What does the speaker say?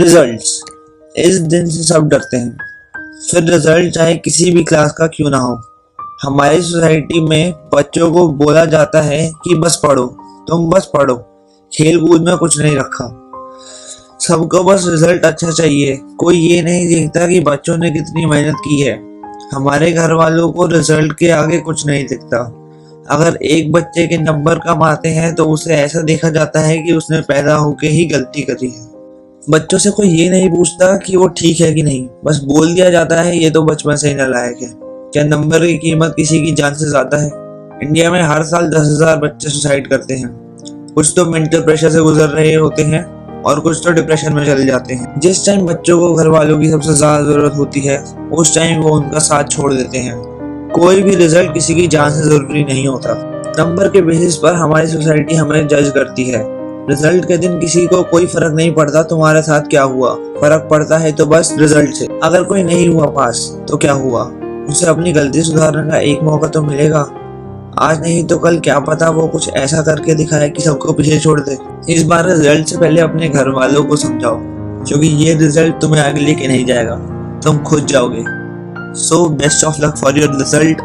Results इस दिन से सब डरते हैं। फिर रिज़ल्ट चाहे किसी भी क्लास का क्यों ना हो। हमारी सोसाइटी में बच्चों को बोला जाता है कि बस पढ़ो, तुम बस पढ़ो। खेल कूद में कुछ नहीं रखा। सबको बस रिज़ल्ट अच्छा चाहिए। कोई ये नहीं देखता कि बच्चों ने कितनी मेहनत की है। हमारे घर वालों को रिज़ल्ट के आगे कुछ नहीं दिखता। अगर एक बच्चे के नंबर कम आते हैं तो उसे ऐसा देखा जाता है कि उसने पैदा होके ही गलती करी है। बच्चों से कोई ये नहीं पूछता कि वो ठीक है कि नहीं। बस बोल दिया जाता है, ये तो बचपन से ही नालायक है। क्या नंबर की कीमत किसी की जान से ज़्यादा है? इंडिया में हर साल दस हज़ार बच्चे सुसाइड करते हैं। कुछ तो मेंटल प्रेशर से गुजर रहे होते हैं और कुछ तो डिप्रेशन में चले जाते हैं। जिस टाइम बच्चों को घर वालों की सबसे ज़्यादा ज़रूरत होती है, उस टाइम वो उनका साथ छोड़ देते हैं। कोई भी रिज़ल्ट किसी की जान से ज़रूरी नहीं होता। नंबर के बेसिस पर हमारी सोसाइटी हमें जज करती है। रिज़ल्ट के दिन किसी को कोई फ़र्क नहीं पड़ता, तुम्हारे साथ क्या हुआ? फ़र्क पड़ता है तो बस रिज़ल्ट से। अगर कोई नहीं हुआ पास तो क्या हुआ? उसे अपनी गलती सुधारने का एक मौका तो मिलेगा। आज नहीं तो कल क्या पता वो कुछ ऐसा करके दिखाए कि सबको पीछे छोड़ दे। इस बार रिज़ल्ट से पहले अपने घर वालों को समझाओ, क्योंकि ये रिज़ल्ट तुम्हें आगे लेके नहीं जाएगा। तुम खुद जाओगे। So best of luck for your result